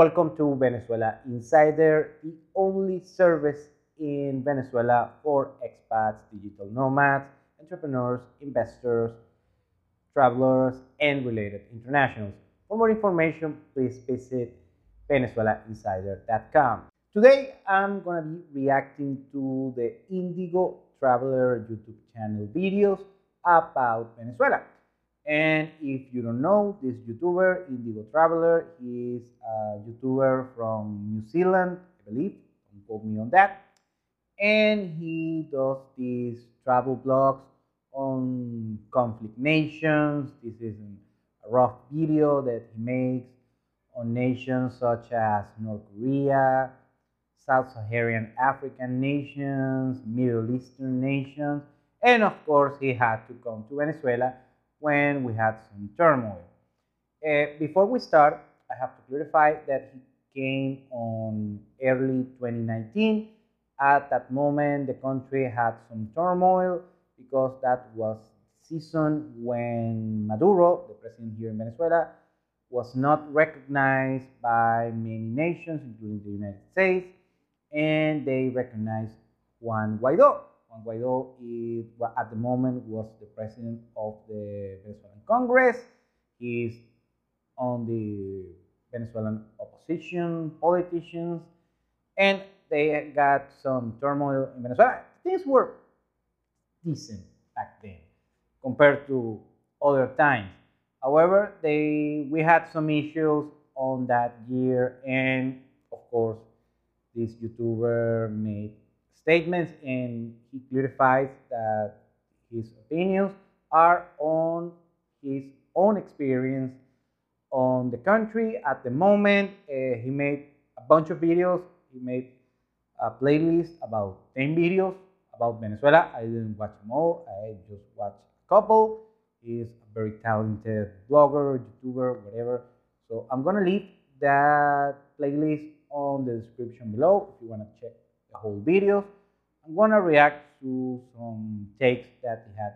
Welcome to Venezuela Insider, the only service in Venezuela for expats, digital nomads, entrepreneurs, investors, travelers, and related internationals. For more information, please visit venezuelainsider.com. Today, I'm going to be reacting to the Indigo Traveler YouTube channel videos about Venezuela. And if you don't know, this YouTuber, Indigo Traveler, is a YouTuber from New Zealand, I believe. Don't quote me on that. And he does these travel blogs on conflict nations. This is a rough video that he makes on nations such as North Korea, South Saharan African nations, Middle Eastern nations, and of course, he had to come to Venezuela when we had some turmoil. Uh, before we start, I have to clarify that he came on early 2019. At that moment, the country had some turmoil because that was season when Maduro, the president here in Venezuela, was not recognized by many nations, including the United States, and they recognized Juan Guaido. Juan Guaido is, at the moment was the president of the Venezuelan Congress. He's on the Venezuelan opposition politicians, and they got some turmoil in Venezuela. Things were decent back then compared to other times. However, they we had some issues on that year, and of course, this YouTuber made statements and he clarifies that his opinions are on his own experience on the country at the moment. Uh, he made a bunch of videos. He made a playlist about 10 videos about Venezuela. I didn't watch them all. I just watched a couple. He's a very talented blogger, YouTuber, whatever. So I'm gonna leave that playlist on the description below if you wanna check the whole video. I'm gonna react to some takes that he had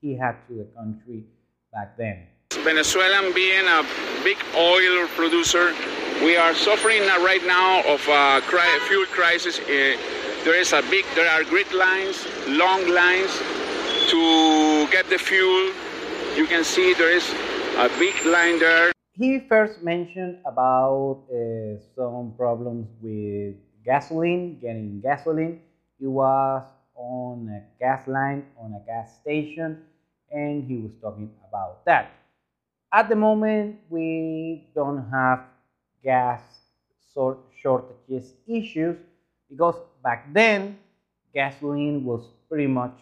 he had to the country back then. Venezuela being a big oil producer, we are suffering right now of a fuel crisis. Uh, there is a big, there are grid lines, long lines to get the fuel. You can see there is a big line there. He first mentioned about uh, some problems with gasoline, getting gasoline. He was on a gas line, on a gas station, and he was talking about that. At the moment, we don't have gas shortages issues because back then gasoline was pretty much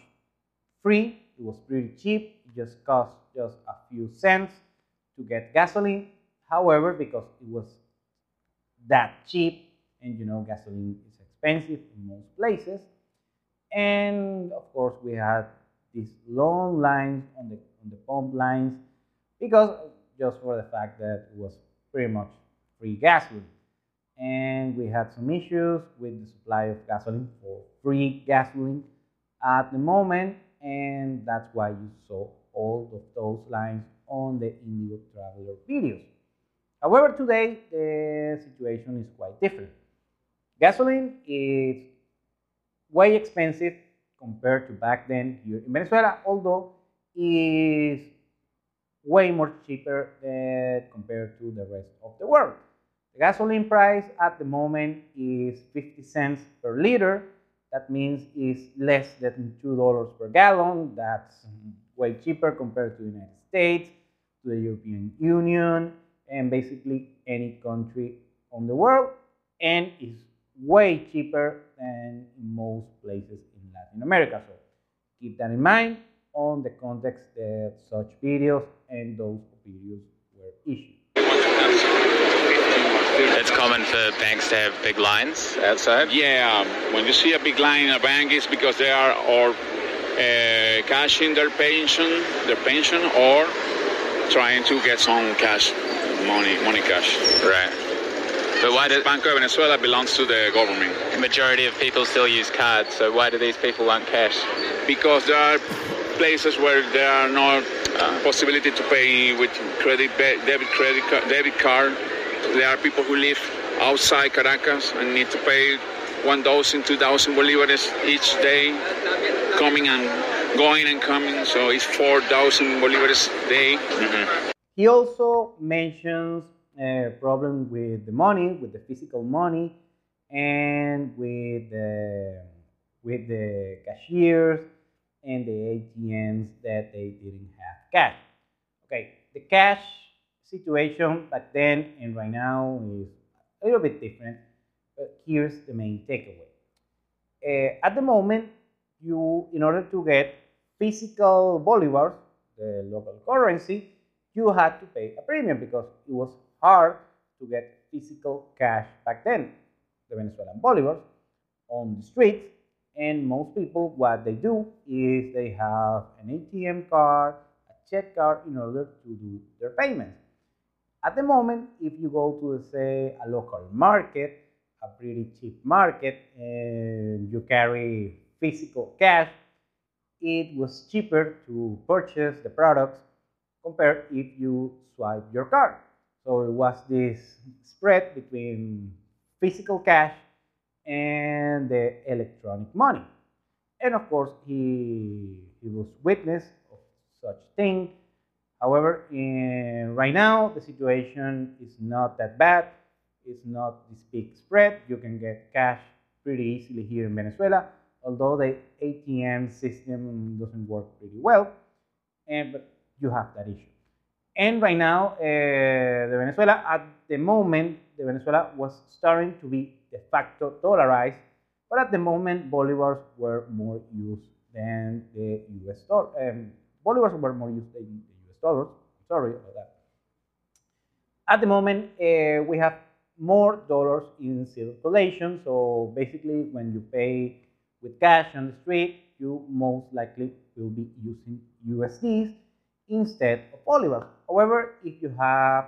free it was pretty cheap it just cost just a few cents to get gasoline however because it was that cheap and you know gasoline is expensive in most places and of course we had these long lines on the on the pump lines because just for the fact that it was pretty much free gasoline and we had some issues with the supply of gasoline for free gasoline at the moment and that's why you saw all of those lines on the Indigo Traveler videos. However, today the situation is quite different. Gasoline is way expensive compared to back then here in Venezuela, although is way more cheaper than compared to the rest of the world. The gasoline price at the moment is 50 cents per liter. That means it's less than $2 per gallon. That's mm-hmm. way cheaper compared to the United States, to the European Union, and basically any country on the world. And is way cheaper than in most places in Latin America. So keep that in mind on the context that such videos and those videos were issued. It's common for banks to have big lines outside. Yeah, when you see a big line in a bank, it's because they are or uh, cashing their pension, their pension, or trying to get some cash, money, money cash. Right. But why does Banco Venezuela belongs to the government? The majority of people still use cards. So why do these people want cash? Because there are places where there are no uh, possibility to pay with credit, debit, credit, debit card there are people who live outside Caracas and need to pay 1,000, 2,000 bolivares each day, coming and going and coming. So it's 4,000 bolivares a day. He also mentions a problem with the money, with the physical money, and with the, with the cashiers and the ATMs that they didn't have cash. Okay, the cash situation back then and right now is a little bit different, but here's the main takeaway. Uh, at the moment, you, in order to get physical bolivars, the local currency, you had to pay a premium because it was hard to get physical cash back then, the Venezuelan bolivars, on the streets. And most people, what they do is they have an ATM card, a check card in order to do their payments. At the moment, if you go to, say, a local market, a pretty cheap market, and you carry physical cash, it was cheaper to purchase the products compared if you swipe your card. So it was this spread between physical cash and the electronic money. And of course, he, he was witness of such thing. However, in, right now, the situation is not that bad. It's not this big spread. You can get cash pretty easily here in Venezuela, although the ATM system doesn't work pretty well. And, but you have that issue. And right now, uh, the Venezuela, at the moment, the Venezuela was starting to be de facto dollarized, but at the moment, bolivars were more used than the US dollar. Um, bolivars were more used than the US dollars. Sorry about that. At the moment, uh, we have more dollars in circulation. So basically, when you pay with cash on the street, you most likely will be using USDs instead of bolivars. However, if you have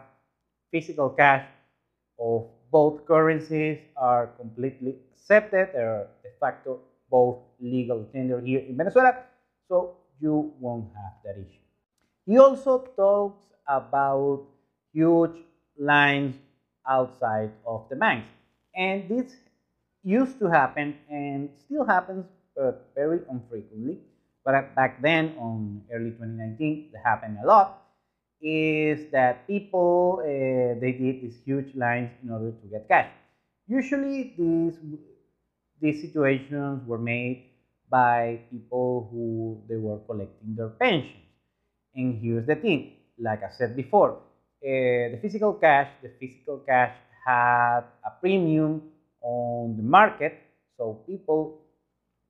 physical cash of both currencies are completely accepted, they're de facto both legal tender here in Venezuela, so you won't have that issue. He also talks about huge lines outside of the banks. And this used to happen and still happens, but very infrequently. But back then, on early 2019, it happened a lot. Is that people uh, they did these huge lines in order to get cash. Usually, these these situations were made by people who they were collecting their pensions. And here's the thing, like I said before, uh, the physical cash, the physical cash had a premium on the market. So people,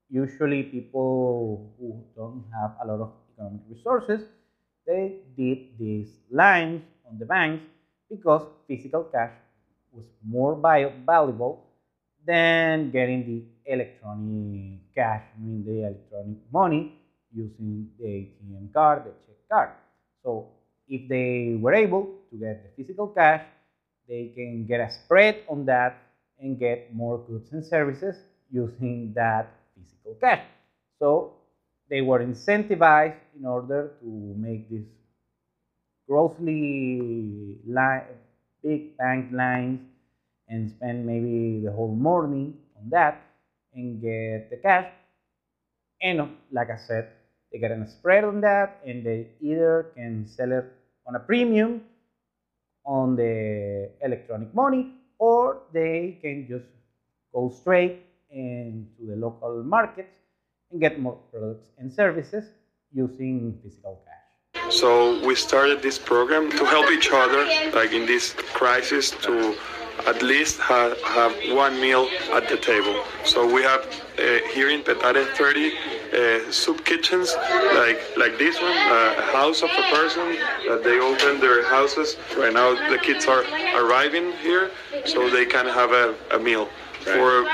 usually people who don't have a lot of economic resources, they did these lines on the banks because physical cash was more valuable than getting the electronic cash, I mean the electronic money using the ATM card, the check card. So if they were able to get the physical cash, they can get a spread on that and get more goods and services using that physical cash. So they were incentivized in order to make this grossly line, big bank lines and spend maybe the whole morning on that and get the cash. And like I said, they get a spread on that and they either can sell it on a premium on the electronic money or they can just go straight into the local markets and get more products and services using physical cash. So we started this program to help each other, like in this crisis, to at least have, have one meal at the table. So we have uh, here in Petare 30 uh, soup kitchens like like this one, uh, a house of a person that they open their houses. Right now the kids are arriving here, so they can have a, a meal. For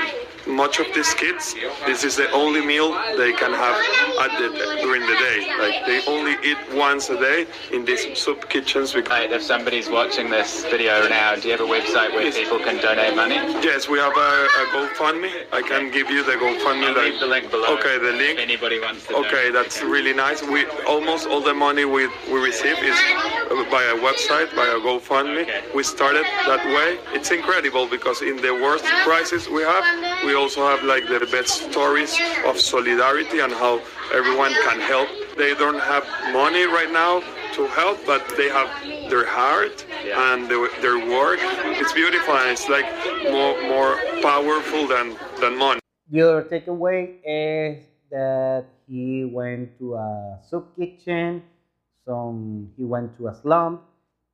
much of these kids, this is the only meal they can have at the, during the day. Like they only eat once a day in these soup kitchens. Because if somebody's watching this video now, do you have a website where Yes. people can donate money? yes, we have a, a GoFundMe. I can give you the GoFundMe. I'll leave the link below. Okay, the link. If anybody wants to Okay, donate. that's really nice. We almost all the money we we receive is uh, by a website, by a GoFundMe. Okay. We started that way. It's incredible because in the worst crisis we have, we also have like the best stories of solidarity and how everyone can help. They don't have money right now to help, but they have their heart Yeah. and their, their work. It's beautiful and it's like more more powerful than than money. The other takeaway is that he went to a soup kitchen, some he went to a slum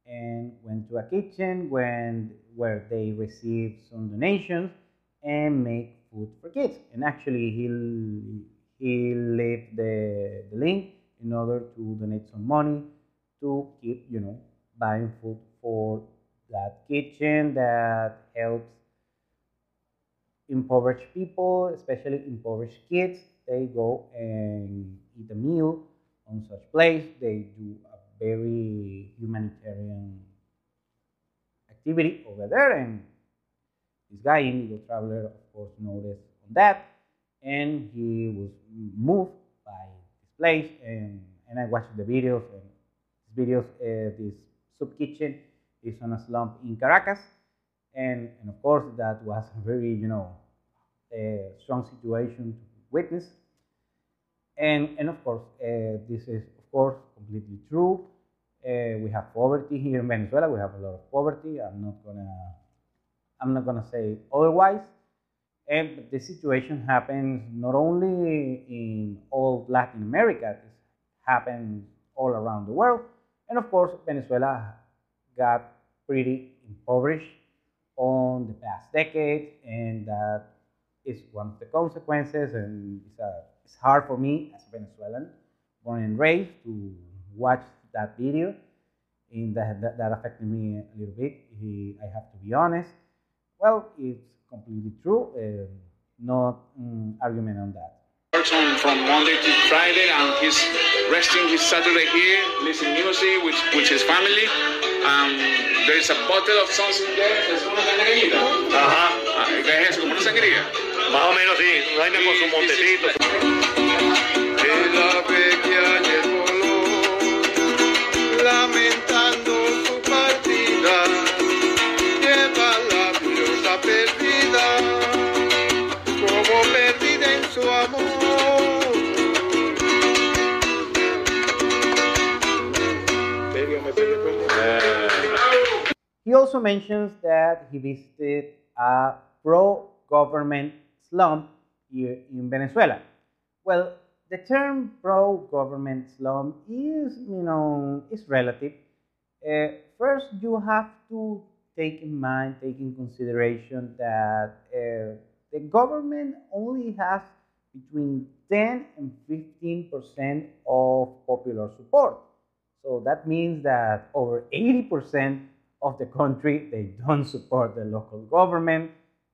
and went to a kitchen when where they received some donations and make food for kids. And actually he'll, he left the, the link in order to donate some money to keep, you know, buying food for that kitchen that helps impoverished people, especially impoverished kids, they go and eat a meal on such place. They do a very humanitarian activity over there, and this guy, Indigo Traveler, of course, noticed on that, and he was moved by this place, and, and I watched the videos, and videos, uh, this soup kitchen is on a slump in Caracas, and, and of course that was a very you know a strong situation to witness. And and of course uh, this is of course completely true. Uh, we have poverty here in venezuela. We have a lot of poverty. I'm not gonna i'm not gonna say otherwise and the situation happens not only in all latin america it happens all around the world and of course venezuela got pretty impoverished on the past decade, and that is one of the consequences. And it's, a, it's hard for me as a Venezuelan, born and raised, to watch that video. In that, that, affected me a little bit. I have to be honest. Well, it's completely true. Um, not um, argument on that. works on from Monday to Friday, and he's resting his Saturday here, listening music with, with his family. Um, there's a bottle of something there. Es una sangría. Ajá, Ah, ¿Qué es eso? Como una sangría. más o menos sí, vaina con su montecito. Also mentions that he visited a pro government slum here in Venezuela. Well, the term pro government slum is, you know, is relative. Uh, first, you have to take in mind, take in consideration that uh, the government only has between 10 and 15 percent of popular support. So that means that over 80% of the country they don't support the local government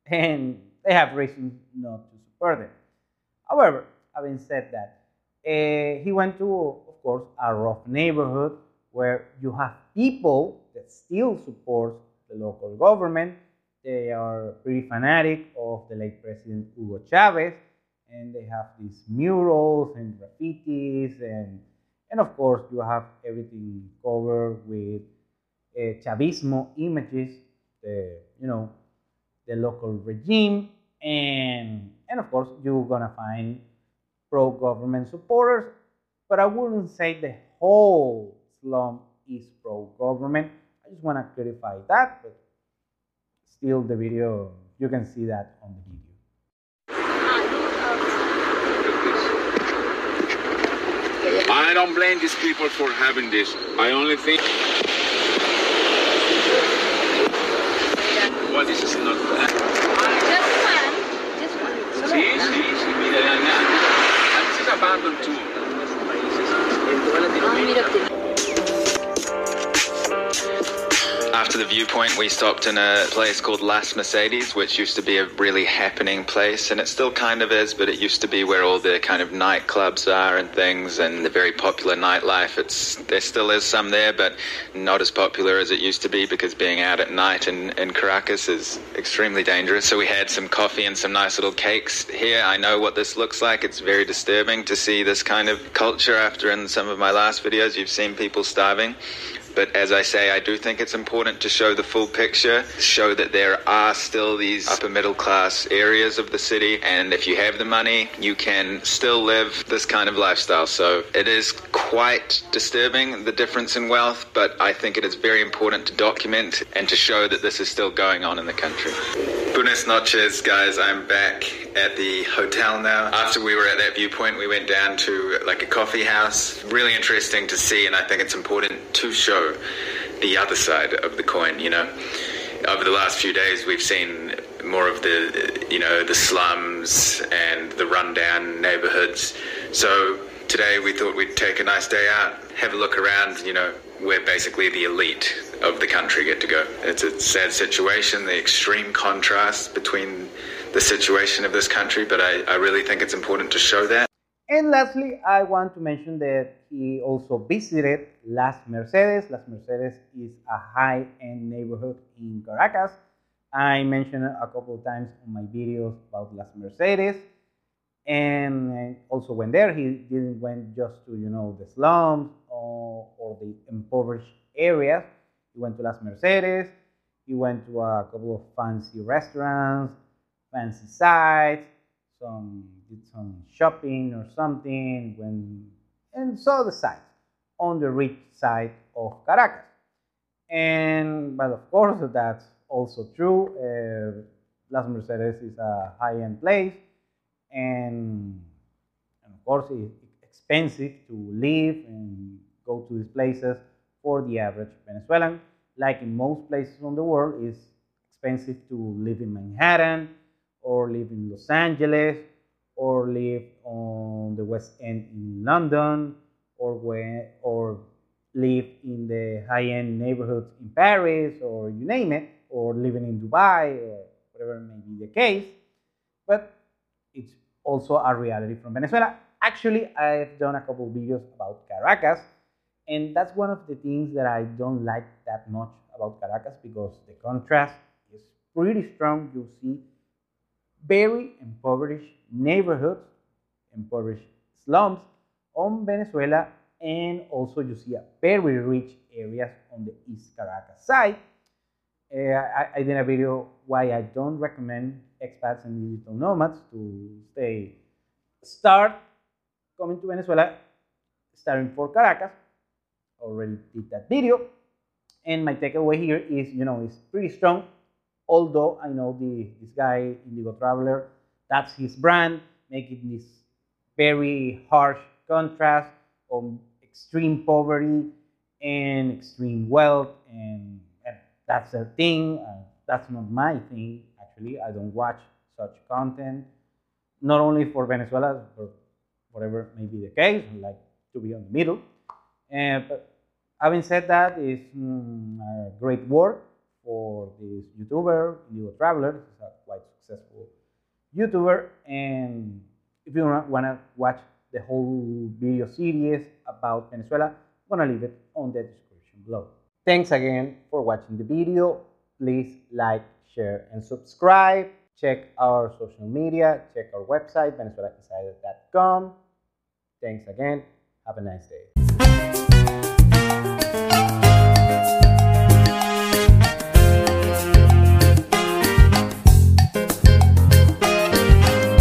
and they have reasons not to support them. However, having said that, uh, he went to, of course, a rough neighborhood where you have people that still support the local government. They are pretty fanatic of the late President Hugo Chavez, and they have these murals and graffitis and and of course, you have everything covered with uh, Chavismo images, the, you know, the local regime, and, and of course, you're gonna find pro-government supporters, but I wouldn't say the whole slum is pro-government. I just wanna clarify that, but still the video, you can see that on the video. I don't blame these people for having this. I only think. Well, this is not bad. Just one. Just one. Sí, mira, ya, ya. This is abandoned too. Ah, mira, After the viewpoint, we stopped in a place called Las Mercedes, which used to be a really happening place, and it still kind of is, but it used to be where all the kind of nightclubs are and things, and the very popular nightlife. It's there still is some there, but not as popular as it used to be because being out at night in, in Caracas is extremely dangerous. So we had some coffee and some nice little cakes here. I know what this looks like. It's very disturbing to see this kind of culture after in some of my last videos you've seen people starving. But as I say, I do think it's important to show the full picture, show that there are still these upper middle class areas of the city, and if you have the money, you can still live this kind of lifestyle. So it is quite disturbing, the difference in wealth, but I think it is very important to document and to show that this is still going on in the country. Buenas noches, guys. I'm back at the hotel now. After we were at that viewpoint, we went down to like a coffee house. Really interesting to see, and I think it's important to show the other side of the coin, you know. Over the last few days, we've seen more of the, you know, the slums and the rundown neighborhoods. So today we thought we'd take a nice day out, have a look around, you know, where basically the elite of the country get to go. It's a sad situation, the extreme contrast between the situation of this country, but I, I really think it's important to show that. And lastly, I want to mention that he also visited Las Mercedes. Las Mercedes is a high end neighborhood in Caracas. I mentioned a couple of times on my videos about Las Mercedes. And also went there. He didn't went just to, you know, the slums or, the impoverished areas. He went to Las Mercedes. He went to a couple of fancy restaurants, fancy sites, some did some shopping or something, when and saw the sights on the rich side of Caracas. And but of course that's also true. Uh, Las Mercedes is a high-end place, and, and of course it's expensive to live and go to these places for the average Venezuelan. Like in most places on the world, it's expensive to live in Manhattan or live in Los Angeles or live on the West End in London or or live in the high-end neighborhoods in Paris or you name it or living in Dubai or whatever may be the case but it's also a reality from Venezuela actually I've done a couple videos about Caracas and that's one of the things that I don't like that much about Caracas because the contrast is pretty strong you see very impoverished neighborhoods, impoverished slums on Venezuela, and also you see a very rich areas on the East Caracas side. Uh, I, I, did a video why I don't recommend expats and digital nomads to stay, start coming to Venezuela, starting for Caracas. Already did that video, and my takeaway here is, you know, it's pretty strong although I know the, this guy, Indigo Traveler, that's his brand, making this very harsh contrast of extreme poverty and extreme wealth, and, and that's their thing. Uh, that's not my thing, actually. I don't watch such content, not only for Venezuela, but whatever may be the case, I like to be on the middle. And, but having said that, it's mm, a great work for this YouTuber, Indigo Traveler. Is a quite successful YouTuber. And if you want to watch the whole video series about Venezuela, I'm going to leave it on the description below. Thanks again for watching the video. Please like, share, and subscribe. Check our social media. Check our website, venezuelainsider.com. Thanks again. Have a nice day.